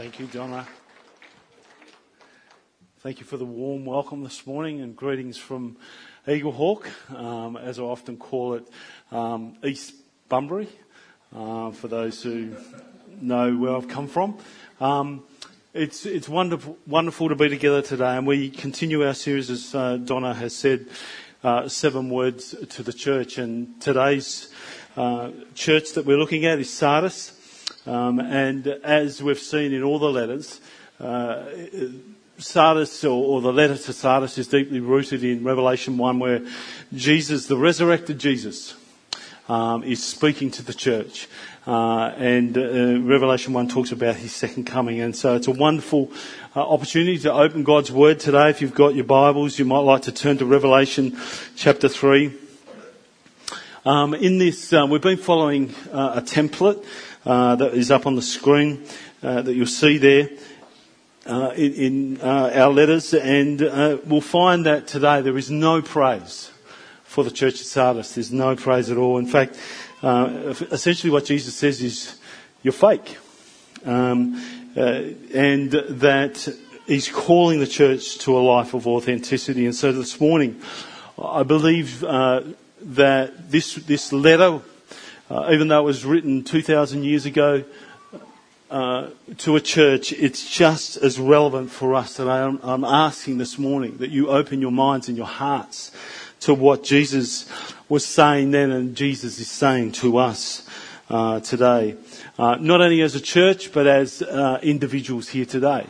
Thank you, Donna. Thank you for the warm welcome this morning and greetings from Eaglehawk, um, as I often call it, um, East Bunbury, uh, for those who know where I've come from. Um, it's it's wonderful wonderful to be together today, and we continue our series as uh, Donna has said, uh, seven words to the church. And today's uh, church that we're looking at is Sardis. Um, and as we've seen in all the letters, uh, Sardis or, or, the letter to Sardis is deeply rooted in Revelation 1 where Jesus, the resurrected Jesus, um, is speaking to the church. Uh, and uh, Revelation 1 talks about his second coming. And so it's a wonderful uh, opportunity to open God's Word today. If you've got your Bibles, you might like to turn to Revelation chapter 3. Um, in this, uh, we've been following uh, a template uh, that is up on the screen uh, that you'll see there uh, in, in uh, our letters, and uh, we'll find that today there is no praise for the church of Sardis. There's no praise at all. In fact, uh, essentially what Jesus says is, "You're fake," um, and that He's calling the church to a life of authenticity. And so this morning, I believe that this this letter uh, even though it was written 2,000 years ago uh, to a church, it's just as relevant for us that I'm, I'm asking this morning that you open your minds and your hearts to what Jesus was saying then and Jesus is saying to us uh, today. Uh, not only as a church, but as uh, individuals here today.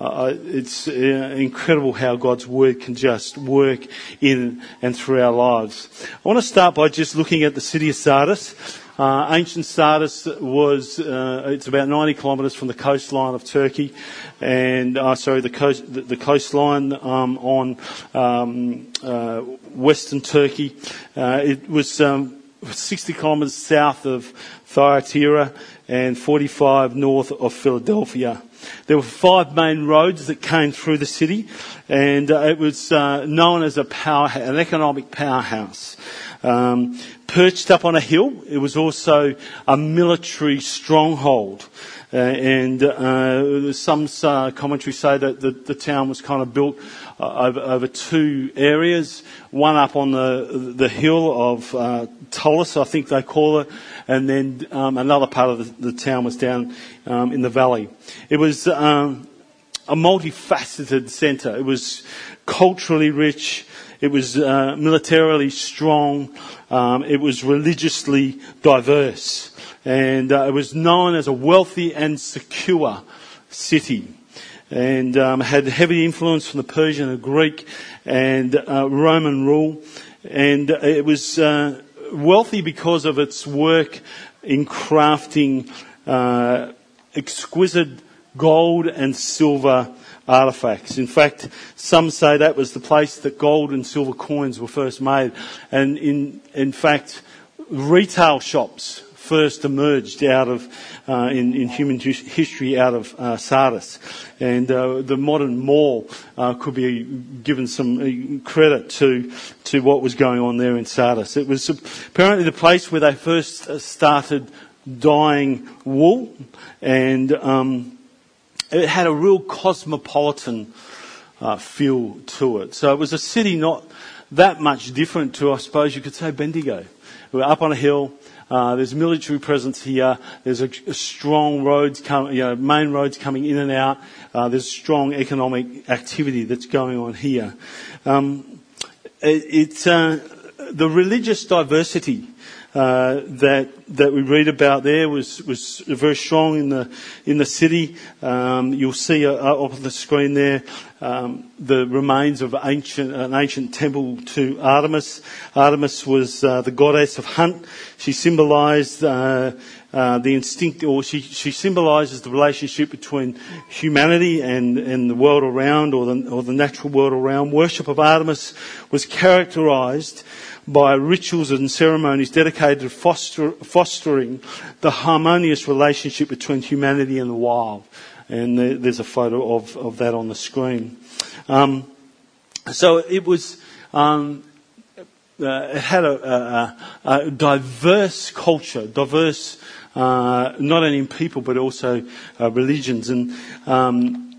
Uh, it's uh, incredible how God's word can just work in and through our lives. I want to start by just looking at the city of Sardis. Uh, ancient Sardis was, uh, it's about 90 kilometres from the coastline of Turkey, and, uh, sorry, the, coast, the, coastline um, on um, uh, western Turkey. it was um, 60 kilometres south of Thyatira and 45 north of Philadelphia. There were five main roads that came through the city, and uh, it was uh, known as a power, an economic powerhouse. Um, perched up on a hill, it was also a military stronghold. Uh, and uh, some uh, commentary say that the, the, town was kind of built over, over, two areas. One up on the the hill of uh, Tullus, I think they call it, and then um, another part of the, the, town was down um, in the valley. It was um, a multifaceted centre. It was culturally rich. It was uh, militarily strong. Um, it was religiously diverse. And uh, it was known as a wealthy and secure city. And um, had heavy influence from the Persian and Greek and uh, Roman rule. And it was uh, wealthy because of its work in crafting uh, exquisite gold and silver artifacts. In fact, some say that was the place that gold and silver coins were first made. And in, in fact, retail shops first emerged out of, uh, in, in, human history out of uh, Sardis. And uh, the modern mall uh, could be given some uh, credit to, to what was going on there in Sardis. It was apparently the place where they first uh, started dyeing wool and um, it had a real cosmopolitan feel to it. So it was a city not that much different to, I suppose you could say, Bendigo. We're up on a hill. Uh, there's military presence here. There's a, a strong roads, come, you know, main roads coming in and out. Uh, there's strong economic activity that's going on here. Um, it, it's uh, the religious diversity uh, that that we read about there was was very strong in the in the city. Um, you'll see uh, up on the screen there um, the remains of ancient an ancient temple to Artemis. Artemis was uh, the goddess of hunt. She symbolised. Uh, uh, the instinct, or she, she symbolises the relationship between humanity and, and the world around, or the, or the natural world around. Worship of Artemis was characterised by rituals and ceremonies dedicated to foster, fostering the harmonious relationship between humanity and the wild. And there, there's a photo of, of that on the screen. Um, so it was, um, uh, it had a, a, a, diverse culture, diverse uh, not only in people but also uh, religions. And um,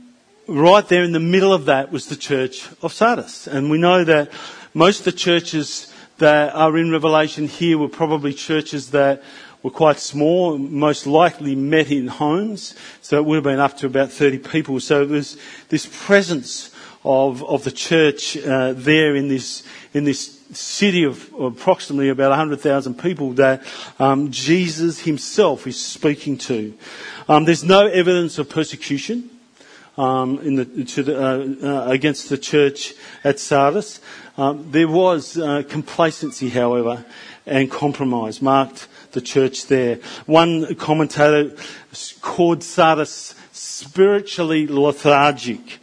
right there in the middle of that was the church of Sardis. And we know that most of the churches that are in Revelation here were probably churches that were quite small, most likely met in homes, so it would have been up to about 30 people. So there's this presence of, of the church uh, there in this, in this city of approximately about 100,000 people that um, Jesus himself is speaking to. Um, there's no evidence of persecution. Um, the, the, uh, uh, against the church at Sardis. Um, there was uh, complacency, however, and compromise marked the church there. One commentator called Sardis spiritually lethargic.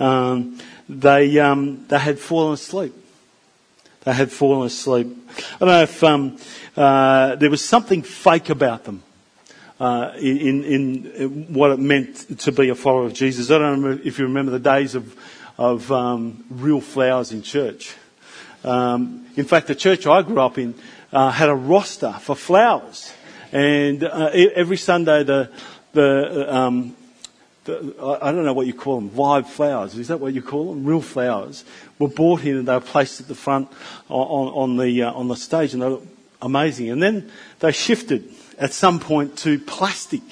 Um, they, um, they had fallen asleep. They had fallen asleep. I don't know if um, uh, there was something fake about them. Uh, in, in, what it meant to be a follower of Jesus. I don't know if you remember the days of, of um, real flowers in church. Um, in fact, the church I grew up in uh, had a roster for flowers, and uh, every Sunday the the, um, the I don't know what you call them, live flowers. Is that what you call them? Real flowers were brought in and they were placed at the front on, on the uh, on the stage, and they were amazing. And then they shifted at some point to plastic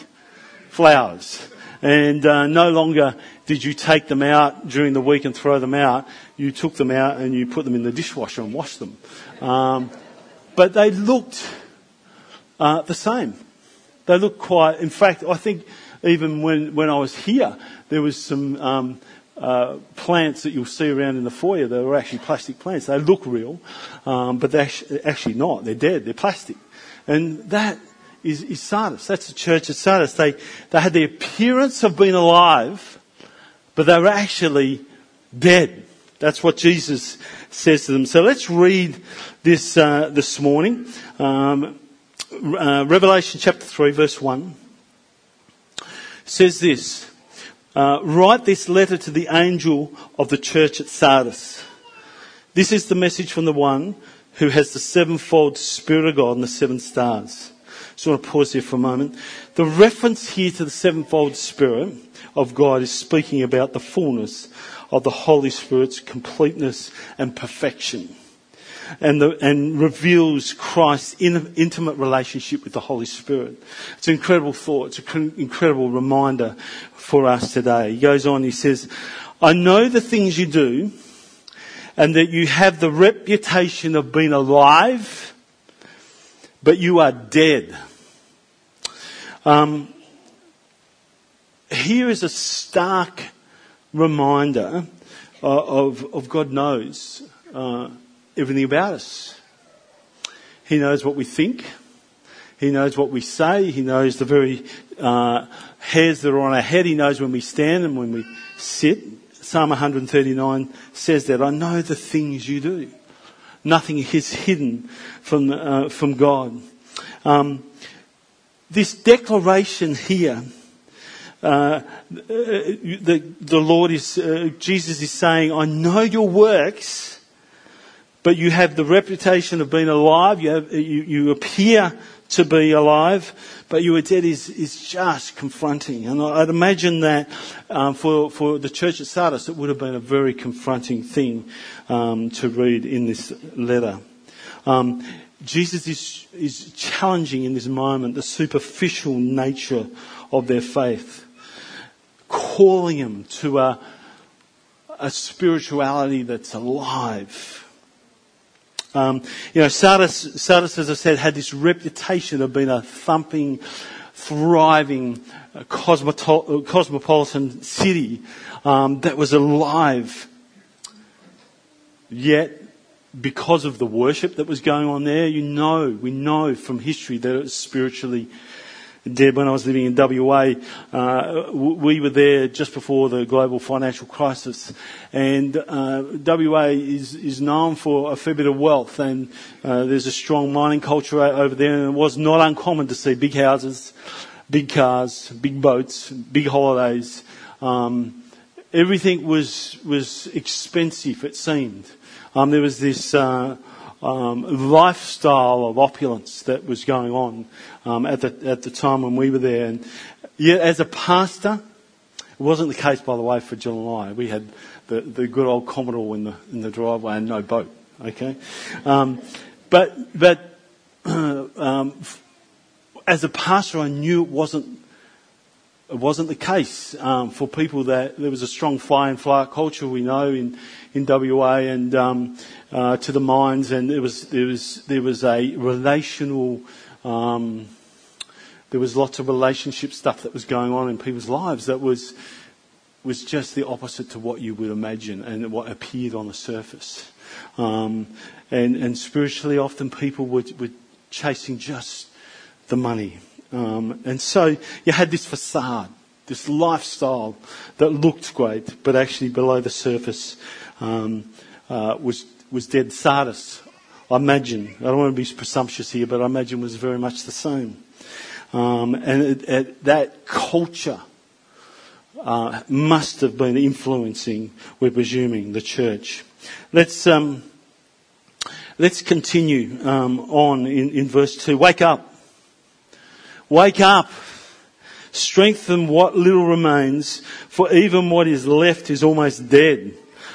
flowers. And uh, no longer did you take them out during the week and throw them out. You took them out and you put them in the dishwasher and washed them. Um, but they looked uh, the same. They looked quite. In fact, I think even when when I was here, there was some um, uh, plants that you'll see around in the foyer. that were actually plastic plants. They look real, um, but they're actually not. They're dead. They're plastic, and that is, is Sardis. That's the church of Sardis. They they had the appearance of being alive, but they were actually dead. That's what Jesus says to them. So let's read this uh, this morning. Um, uh, Revelation chapter 3, verse 1 says this uh, Write this letter to the angel of the church at Sardis. This is the message from the one who has the sevenfold Spirit of God and the seven stars. Just want to pause here for a moment. The reference here to the sevenfold Spirit of God is speaking about the fullness of the Holy Spirit's completeness and perfection. And, the, and reveals Christ's in, intimate relationship with the Holy Spirit. It's an incredible thought. It's an incredible reminder for us today. He goes on, he says, I know the things you do and that you have the reputation of being alive, but you are dead. Um, here is a stark reminder uh, of, of God knows uh, everything about us. He knows what we think. He knows what we say. He knows the very uh, hairs that are on our head. He knows when we stand and when we sit. Psalm 139 says that I know the things you do. Nothing is hidden from uh, from God. Um, this declaration here uh, the, the Lord is, uh, Jesus is saying, I know your works, but you have the reputation of being alive. You, have, you, you appear to be alive, but you are dead is, is just confronting. And I'd imagine that um, for, for the church at Sardis, it would have been a very confronting thing um, to read in this letter. Um, Jesus is, is challenging in this moment the superficial nature of their faith calling them to a, a spirituality that's alive. Um, you know, Sardis, Sardis, as I said, had this reputation of being a thumping, thriving, uh, cosmopolitan city um, that was alive. Yet, because of the worship that was going on there, you know, we know from history that it was spiritually dead. when I was living in WA. Uh, we were there just before the global financial crisis, and uh, WA is is known for a fair bit of wealth, and uh, there's a strong mining culture over there, and it was not uncommon to see big houses, big cars, big boats, big holidays. Um, everything was was expensive. It seemed. Um, there was this uh, um, lifestyle of opulence that was going on um, at the at the time when we were there. And yet, as a pastor, it wasn't the case, by the way, for Jill and I. We had the, the good old Commodore in the in the driveway and no boat. Okay, um, but but um, as a pastor, I knew it wasn't it wasn't the case um, for people that there was a strong fly and fly culture we know in in WA and um, uh, to the mines, and there was there was there was a relational. Um, there was lots of relationship stuff that was going on in people's lives that was was just the opposite to what you would imagine and what appeared on the surface. Um, and, and spiritually, often people were, were chasing just the money. Um, and so you had this facade, this lifestyle that looked great, but actually below the surface um, uh, was was dead Sardis. I imagine. I don't want to be presumptuous here, but I imagine was very much the same. Um, and it, it, that culture uh, must have been influencing, we're presuming, the church. Let's um, let's continue um, on in, in verse two. Wake up. Wake up. Strengthen what little remains, for even what is left is almost dead.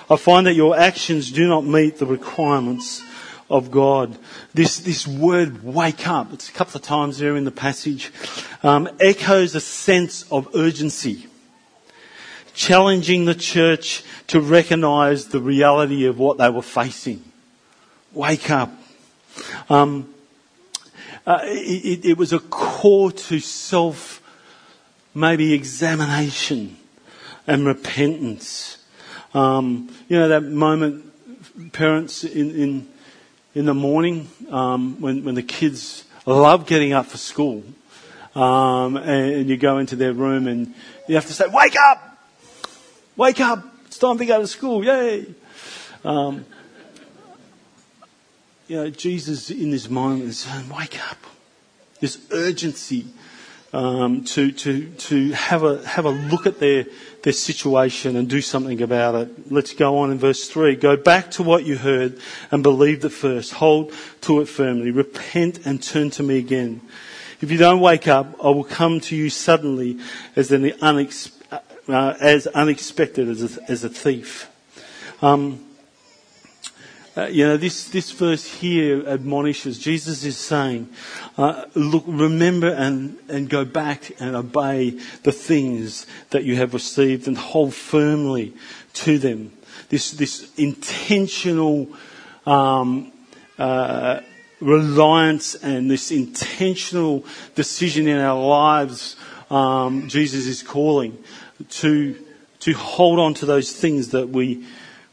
I find that your actions do not meet the requirements of God. This, this word wake up, it's a couple of times there in the passage, um, echoes a sense of urgency, challenging the church to recognize the reality of what they were facing. Wake up. Um, uh, it, it, was a call to self, maybe examination and repentance. Um, you know that moment, parents in in, in the morning um, when when the kids love getting up for school, um, and, and you go into their room and you have to say, "Wake up, wake up! It's time to go to school! Yay!" You know, Jesus in this moment is saying, wake up. This urgency um, to, to, to have, a, have a look at their, their situation and do something about it. Let's go on in verse 3. Go back to what you heard and believed at first. Hold to it firmly. Repent and turn to me again. If you don't wake up, I will come to you suddenly as, unex- uh, as unexpected as a, as a thief. Um, uh, you know, this, this verse here admonishes, Jesus is saying, uh, look, remember and, and go back and obey the things that you have received and hold firmly to them. This, this intentional, um, uh, reliance and this intentional decision in our lives, um, Jesus is calling to, to hold on to those things that we,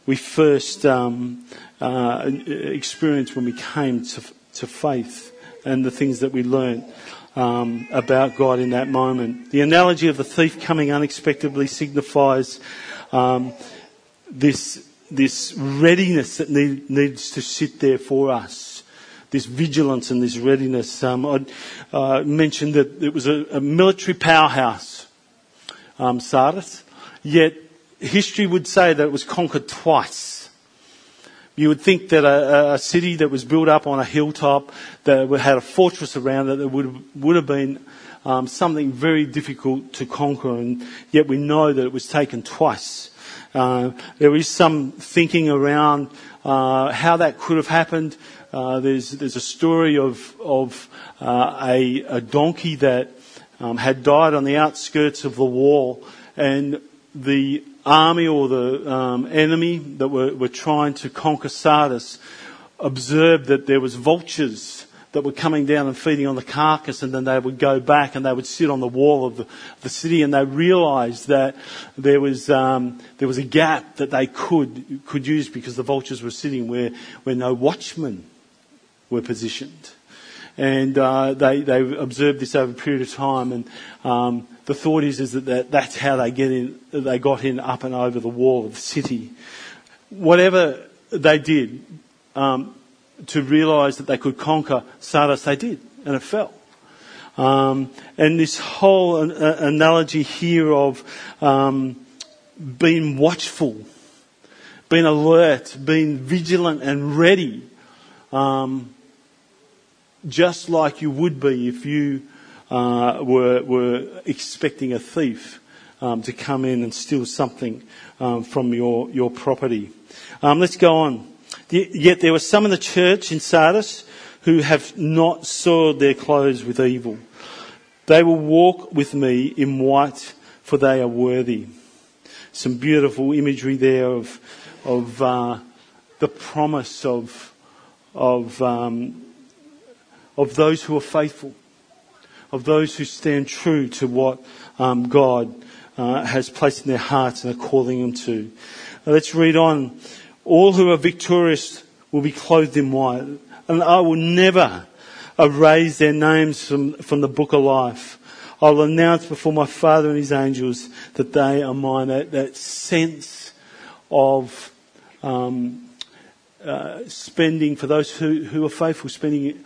we first, um, uh, experience when we came to, to faith and the things that we learned um, about God in that moment. The analogy of the thief coming unexpectedly signifies um, this this readiness that need, needs to sit there for us. This vigilance and this readiness. Um, I uh, mentioned that it was a, a military powerhouse, um, Sardis, yet history would say that it was conquered twice. You would think that a, a, city that was built up on a hilltop, that had a fortress around it, that would have, would have been um, something very difficult to conquer, and yet we know that it was taken twice. Uh, there is some thinking around uh, how that could have happened. Uh, there's there's a story of of uh, a, a donkey that um, had died on the outskirts of the wall, and the army or the um, enemy that were, were trying to conquer Sardis observed that there was vultures that were coming down and feeding on the carcass and then they would go back and they would sit on the wall of the, the city and they realized that there was, um, there was a gap that they could, could use because the vultures were sitting where, where no watchmen were positioned. And uh, they, they observed this over a period of time and um, the thought is, is that, that that's how they get in, they got in up and over the wall of the city. Whatever they did um, to realise that they could conquer Sardis, they did, and it fell. Um, and this whole an, analogy here of um, being watchful, being alert, being vigilant and ready um, just like you would be if you uh, were, were expecting a thief um, to come in and steal something um, from your, your property. Um, let's go on. Yet there were some in the church in Sardis who have not soiled their clothes with evil. They will walk with me in white, for they are worthy. Some beautiful imagery there of, of uh, the promise of, of, um, of those who are faithful, of those who stand true to what um, God uh, has placed in their hearts and are calling them to. Now let's read on. All who are victorious will be clothed in white, and I will never erase their names from, from the book of life. I will announce before my Father and his angels that they are mine. That, that sense of um, uh, spending, for those who, who are faithful, spending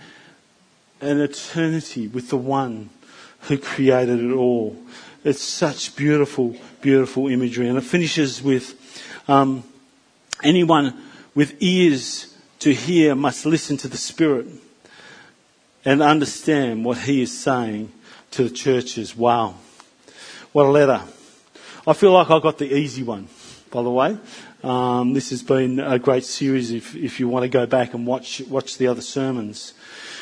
an eternity with the one who created it all. It's such beautiful, beautiful imagery. And it finishes with um, anyone with ears to hear must listen to the Spirit and understand what He is saying to the churches. Wow. What a letter. I feel like I got the easy one, by the way. Um, this has been a great series if, if you want to go back and watch, watch the other sermons.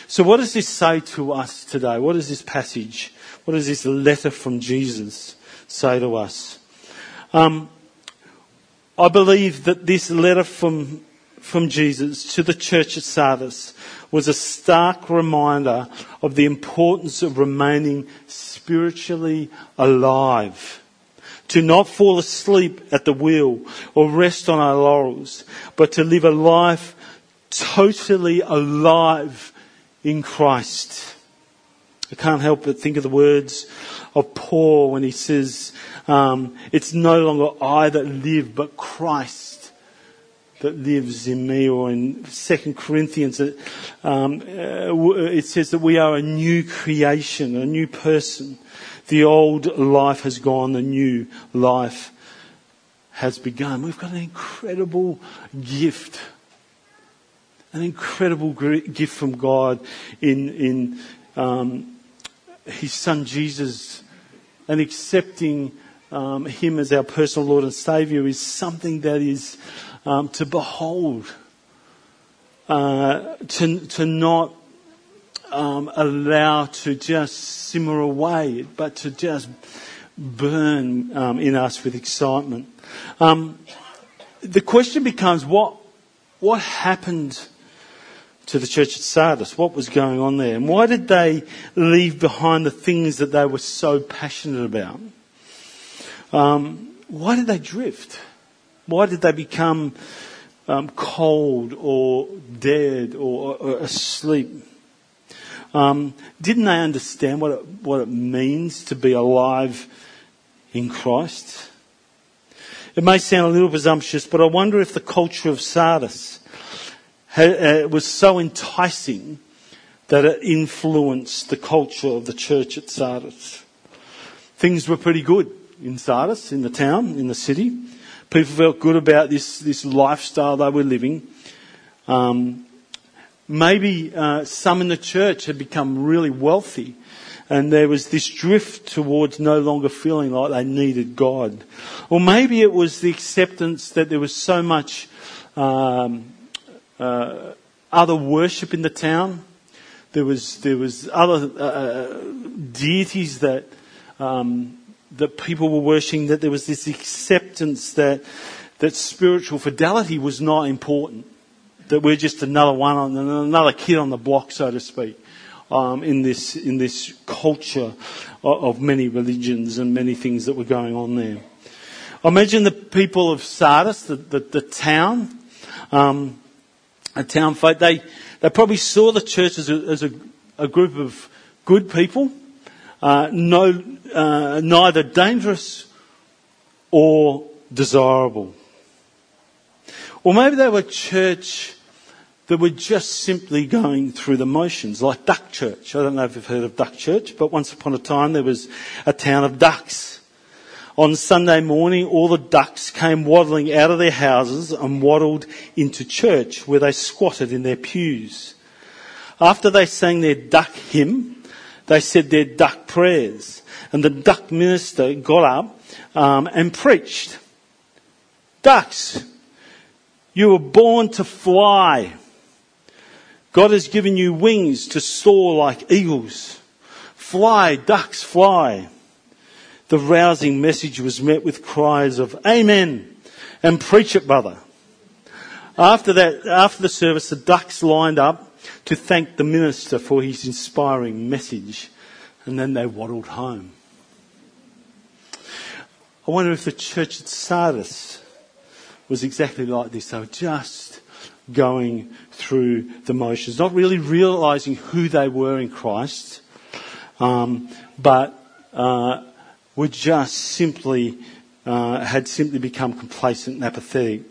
So what does this say to us today? What does this passage what does this letter from Jesus say to us? Um, I believe that this letter from, from Jesus to the church at Sardis was a stark reminder of the importance of remaining spiritually alive. To not fall asleep at the wheel or rest on our laurels, but to live a life totally alive in Christ. I can't help but think of the words of Paul when he says, um, It's no longer I that live, but Christ that lives in me. Or in 2 Corinthians, um, uh, it says that we are a new creation, a new person. The old life has gone, the new life has begun. We've got an incredible gift an incredible gift from God in in um, his son Jesus and accepting um, him as our personal Lord and Saviour is something that is um, to behold, uh, to, to not um, allow to just simmer away, but to just burn um, in us with excitement. Um, the question becomes what, what happened to the church at Sardis. What was going on there? And why did they leave behind the things that they were so passionate about? Um, why did they drift? Why did they become um, cold or dead or, or asleep? Um, didn't they understand what it, what it means to be alive in Christ? It may sound a little presumptuous, but I wonder if the culture of Sardis was so enticing that it influenced the culture of the church at Sardis. Things were pretty good in Sardis, in the town, in the city. People felt good about this, this lifestyle they were living. Um, maybe uh, some in the church had become really wealthy and there was this drift towards no longer feeling like they needed God. Or maybe it was the acceptance that there was so much um, uh, other worship in the town. There was there was other uh, uh, deities that um, that people were worshiping. That there was this acceptance that that spiritual fidelity was not important. That we're just another one on another kid on the block, so to speak. Um, in this in this culture of, of, many religions and many things that were going on there. I imagine the people of Sardis, the, the, the town, um, a town folk, they, they probably saw the church as a, as a, a group of good people, uh, no, uh, neither dangerous or desirable. Or maybe they were church that were just simply going through the motions, like Duck Church. I don't know if you've heard of Duck Church, but once upon a time there was a town of ducks. On Sunday morning, all the ducks came waddling out of their houses and waddled into church where they squatted in their pews. After they sang their duck hymn, they said their duck prayers. And the duck minister got up um, and preached. Ducks, you were born to fly. God has given you wings to soar like eagles. Fly, ducks, fly. The rousing message was met with cries of Amen and preach it, brother. After that, after the service, the ducks lined up to thank the minister for his inspiring message, and then they waddled home. I wonder if the church at Sardis was exactly like this. They were just going through the motions, not really realizing who they were in Christ, um, but uh, were just simply uh, had simply become complacent and apathetic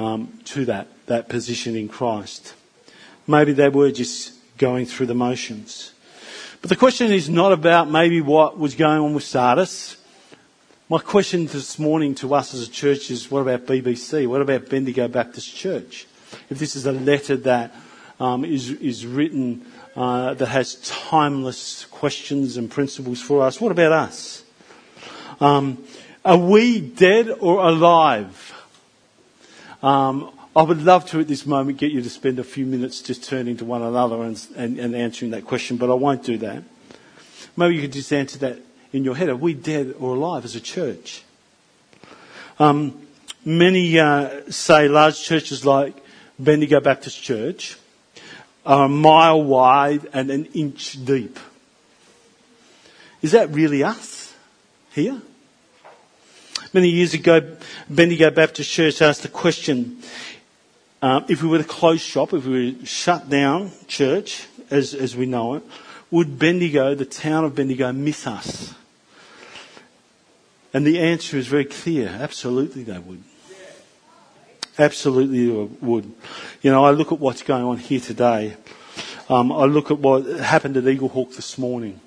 um, to that that position in Christ. Maybe they were just going through the motions. But the question is not about maybe what was going on with Sardis. My question this morning to us as a church is what about BBC? What about Bendigo Baptist Church? If this is a letter that um, is is, written uh, that has timeless questions and principles for us, what about us? Um, are we dead or alive? Um, I would love to at this moment get you to spend a few minutes just turning to one another and, and, and answering that question, but I won't do that. Maybe you could just answer that in your head. Are we dead or alive as a church? Um, many uh, say large churches like Bendigo Baptist Church are a mile wide and an inch deep. Is that really us here? Many years ago, Bendigo Baptist Church asked the question um, if we were to close shop, if we were to shut down church as, as we know it, would Bendigo, the town of Bendigo, miss us? And the answer is very clear. Absolutely they would. Absolutely they would. You know, I look at what's going on here today. Um, I look at what happened at Eaglehawk this morning.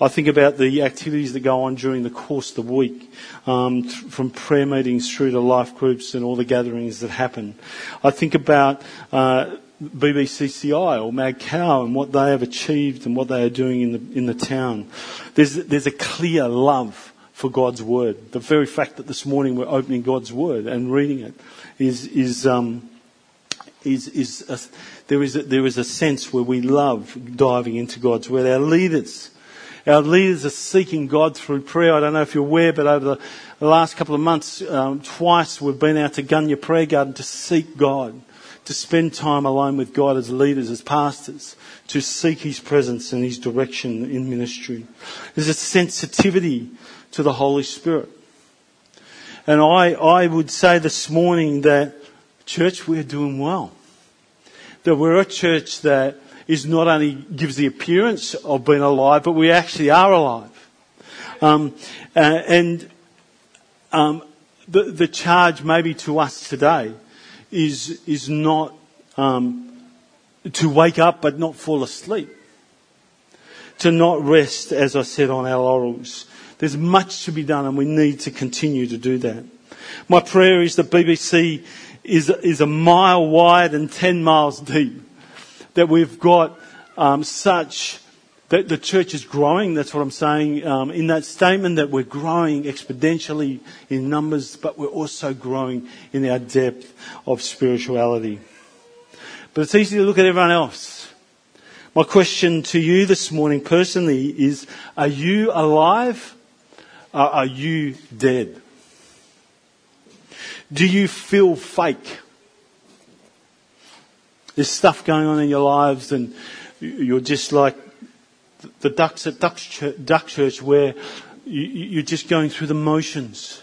I think about the activities that go on during the course of the week, um, from prayer meetings through to life groups and all the gatherings that happen. I think about uh, BBCCI or Mad Cow and what they have achieved and what they are doing in the in the town. There's there's a clear love for God's word. The very fact that this morning we're opening God's word and reading it is is um, is is a, there is a, there is a sense where we love diving into God's word. Our leaders our leaders are seeking God through prayer. I don't know if you're aware, but over the, last couple of months, um, twice we've been out to Gunya Prayer Garden to seek God, to spend time alone with God as leaders, as pastors, to seek His presence and His direction in ministry. There's a sensitivity to the Holy Spirit. And I, I would say this morning that, church, we're doing well. That we're a church that is not only gives the appearance of being alive, but we actually are alive. Um, uh, and um, the, the charge maybe to us today is, is not um, to wake up but not fall asleep. To not rest, as I said, on our laurels. There's much to be done and we need to continue to do that. My prayer is that BBC is, is a mile wide and 10 miles deep that we've got um, such that the church is growing. That's what I'm saying um, in that statement that we're growing exponentially in numbers, but we're also growing in our depth of spirituality. But it's easy to look at everyone else. My question to you this morning personally is, are you alive? Or are you dead? Do you feel fake? There's stuff going on in your lives and you're just like the ducks at Duck Church, Duck Church where you're just going through the motions.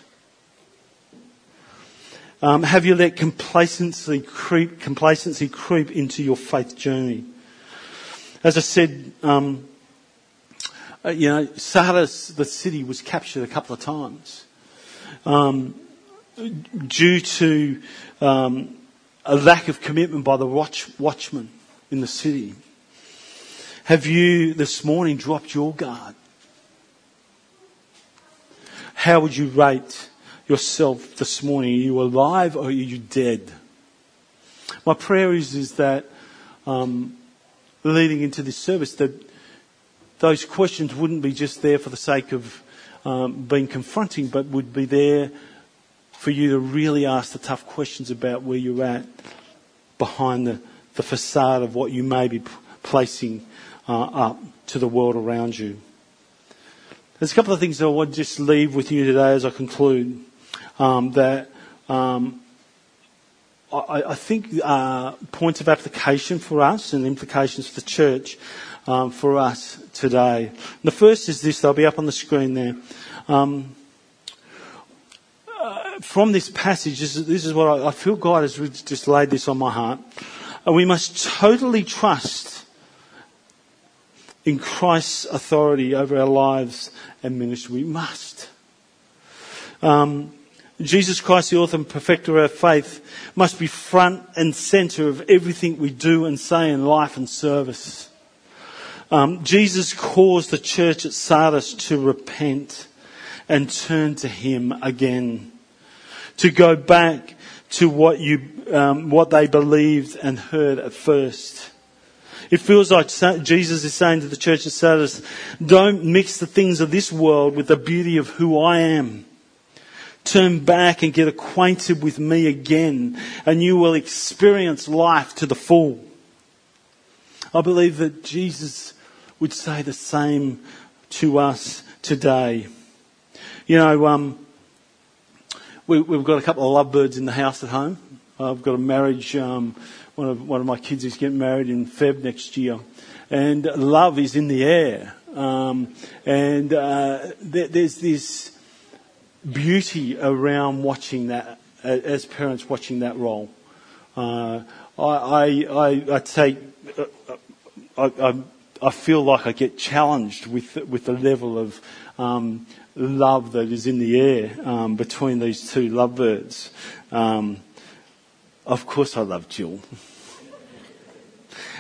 Um, have you let complacency creep, complacency creep into your faith journey? As I said, um, uh, you know, Sardis, the city, was captured a couple of times um, due to um, a lack of commitment by the watch, watchman in the city? Have you this morning dropped your guard? how would you rate yourself this morning? Are you alive or are you dead? My prayer is, is that um, leading into this service, that those questions wouldn't be just there for the sake of um, being confronting, but would be there for you to really ask the tough questions about where you're at behind the, the facade of what you may be placing uh, up to the world around you. There's a couple of things that I want to just leave with you today as I conclude. Um, that um, I, I, think uh, points of application for us and implications for the church um, for us today. And the first is this, they'll be up on the screen there. From this passage, this is, this is what I, I, feel God has just laid this on my heart. Uh, we must totally trust in Christ's authority over our lives and ministry. We must. Um, Jesus Christ, the author and perfecter of our faith, must be front and center of everything we do and say in life and service. Um, Jesus caused the church at Sardis to repent and turn to Him again, to go back to what you, um, what they believed and heard at first. It feels like Jesus is saying to the church of Sardis, don't mix the things of this world with the beauty of who I am. Turn back and get acquainted with me again, and you will experience life to the full. I believe that Jesus would say the same to us today. You know, um, we, have got a couple of lovebirds in the house at home. I've got a marriage um, one of, one of my kids is getting married in Feb next year. And love is in the air. Um, and uh, there, there's this beauty around watching that, as parents watching that role. Uh, I, I, I, take, uh, I, I, I, feel like I get challenged with, with the level of um, love that is in the air um, between these two lovebirds. Um, of course, I love Jill.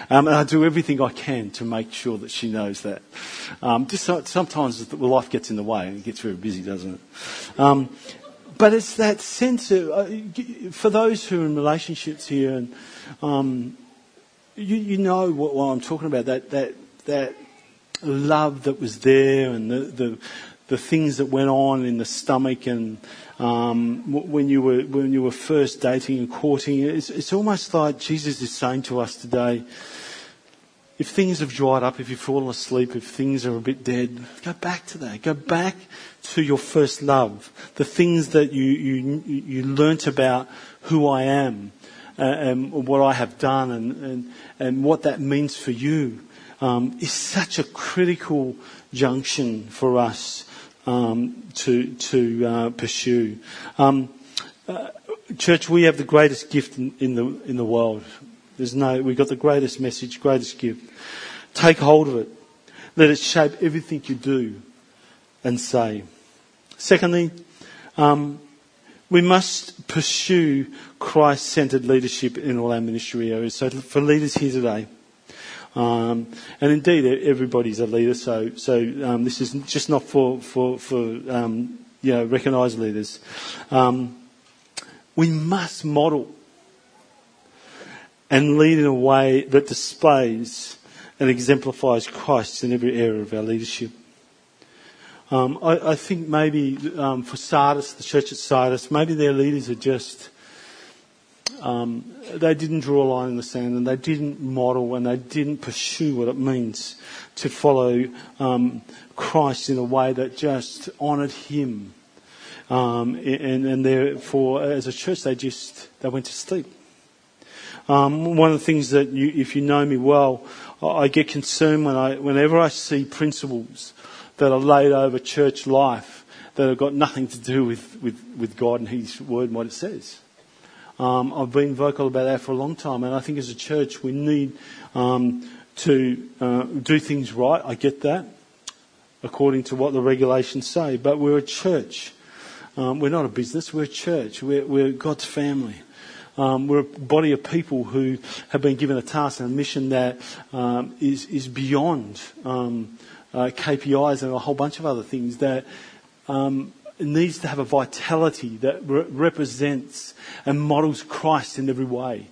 Um, and I do everything I can to make sure that she knows that. Um, just so, sometimes life gets in the way and it gets very busy, doesn't it? Um, but it's that sense of, uh, for those who are in relationships here, and um, you, you, know what, what, I'm talking about, that, that, that love that was there and the, the, the things that went on in the stomach and um, when you were when you were first dating and courting. It's, it's almost like Jesus is saying to us today. If things have dried up, if you've fallen asleep, if things are a bit dead, go back to that. Go back to your first love. The things that you, you, you learnt about who I am uh, and what I have done and, and, and what that means for you um, is such a critical junction for us um, to, to uh, pursue. Um, uh, church, we have the greatest gift in, in, the, in the world. There's no, we've got the greatest message, greatest gift. Take hold of it. Let it shape everything you do and say. Secondly, um, we must pursue Christ centered leadership in all our ministry areas. So, for leaders here today, um, and indeed, everybody's a leader, so, so um, this is just not for, for, for um, you know, recognised leaders. Um, we must model and lead in a way that displays and exemplifies Christ in every area of our leadership. Um, I, I, think maybe um, for Sardis, the church at Sardis, maybe their leaders are just um, they didn't draw a line in the sand and they didn't model and they didn't pursue what it means to follow um, Christ in a way that just honoured Him. Um, and, and therefore, as a church, they just they went to sleep. Um, one of the things that you, if you know me well, I get concerned when I, whenever I see principles that are laid over church life that have got nothing to do with, with, with God and His Word and what it says. Um, I've been vocal about that for a long time, and I think as a church we need um, to uh, do things right. I get that, according to what the regulations say, but we're a church. Um, we're not a business, we're a church. We're, we're God's family. Um, we're a body of people who have been given a task and a mission that um, is is beyond um, uh, KPIs and a whole bunch of other things that um, needs to have a vitality that re- represents and models Christ in every way.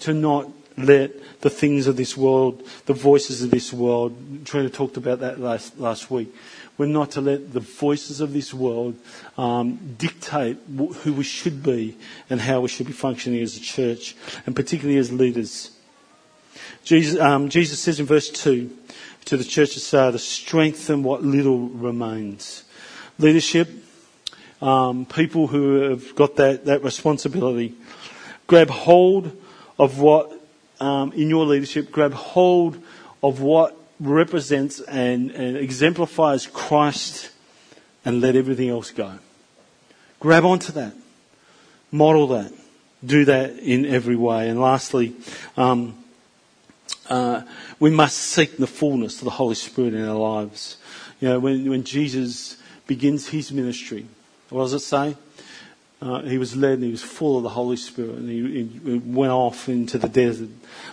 To not let the things of this world, the voices of this world, Trina talked about that last, last week. We're not to let the voices of this world um, dictate who we should be and how we should be functioning as a church, and particularly as leaders. Jesus, um, Jesus says in verse 2 to the church of Sardis, strengthen what little remains. Leadership, um, people who have got that, that responsibility, grab hold of what um, in your leadership, grab hold of what represents and, and exemplifies Christ and let everything else go. Grab onto that. Model that. Do that in every way. And lastly, um, uh, we must seek the fullness of the Holy Spirit in our lives. You know, when, when Jesus begins his ministry, what does it say? Uh, he was led and he was full of the Holy Spirit and he, he went off into the desert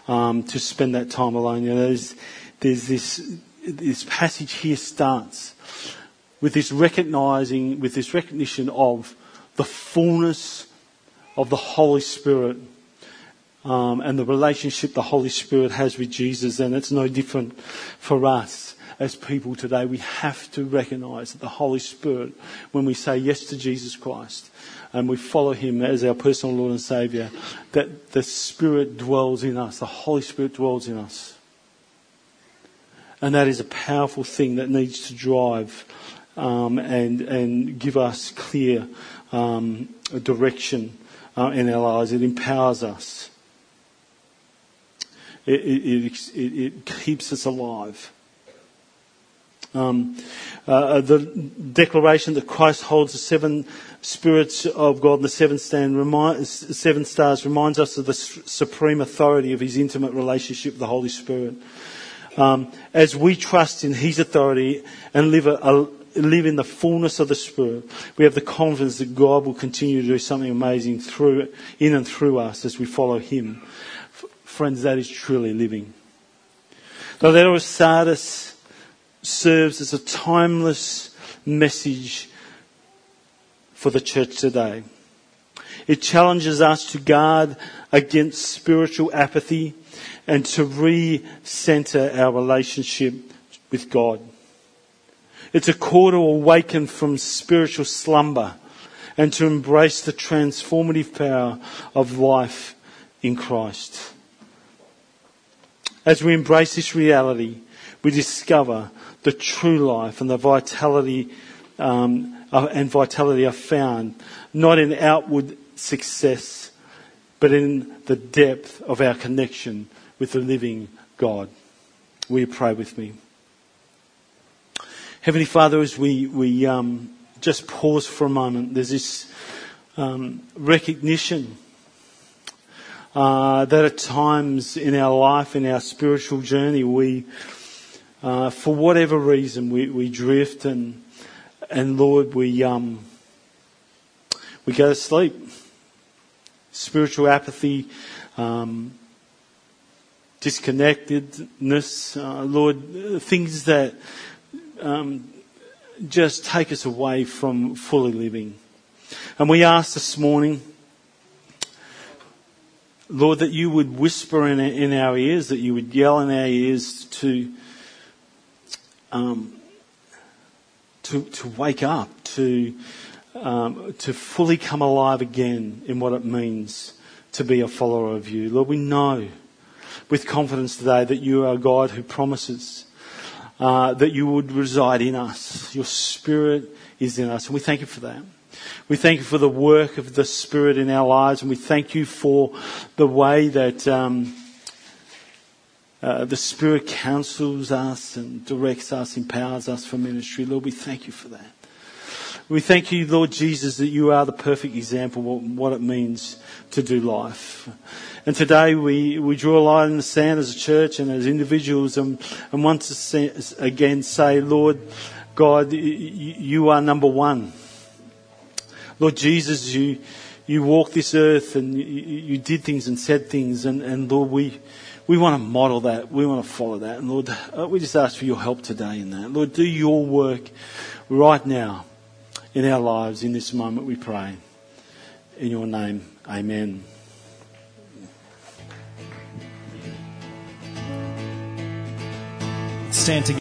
um, to spend that time alone. You know, there's, there's this, this passage here starts with this recognizing, with this recognition of the fullness of the Holy Spirit um, and the relationship the Holy Spirit has with Jesus, and it's no different for us as people today. We have to recognize that the Holy Spirit, when we say yes to Jesus Christ, and we follow him as our personal Lord and Saviour, that the Spirit dwells in us, the Holy Spirit dwells in us. And that is a powerful thing that needs to drive um, and, and give us clear um, direction uh, in our lives. It empowers us. It, it, it, it keeps us alive. Um, uh, the declaration that Christ holds the seven spirits of God and the seven, seven stars reminds us of the supreme authority of his intimate relationship with the Holy Spirit. Um, as we trust in his authority and live, a, a, live in the fullness of the Spirit, we have the confidence that God will continue to do something amazing through, in and through us as we follow him. F- friends, that is truly living. Of Sardis serves as a timeless message for the church today. It challenges us to guard against spiritual apathy and to re-center our relationship with God. It's a call to awaken from spiritual slumber and to embrace the transformative power of life in Christ. As we embrace this reality, we discover the true life and the vitality um, and vitality are found not in outward success, but in the depth of our connection with the living God. Will you pray with me? Heavenly Father, as we, we um, just pause for a moment, there's this um, recognition uh, that at times in our life, in our spiritual journey, we uh, for whatever reason, we, we drift and, and Lord, we, um, we go to sleep. Spiritual apathy, um, disconnectedness, uh, Lord, things that um, just take us away from fully living. And we ask this morning, Lord, that you would whisper in, in our ears, that you would yell in our ears to um, to, to wake up, to, um, to fully come alive again in what it means to be a follower of you. Lord, we know with confidence today that you are God who promises uh, that you would reside in us. Your Spirit is in us, and we thank you for that. We thank you for the work of the Spirit in our lives, and we thank you for the way that. Um, uh, the Spirit counsels us and directs us, empowers us for ministry. Lord, we thank you for that. We thank you, Lord Jesus, that you are the perfect example of what it means to do life. And today we, we draw a line in the sand as a church and as individuals and, and once again say, Lord God, you are number one. Lord Jesus, you, you walked this earth and you, you did things and said things and, and Lord, we, we want to model that. We want to follow that. And Lord, uh, we just ask for your help today in that. Lord, do your work right now in our lives in this moment, we pray. In your name, amen. Stand together.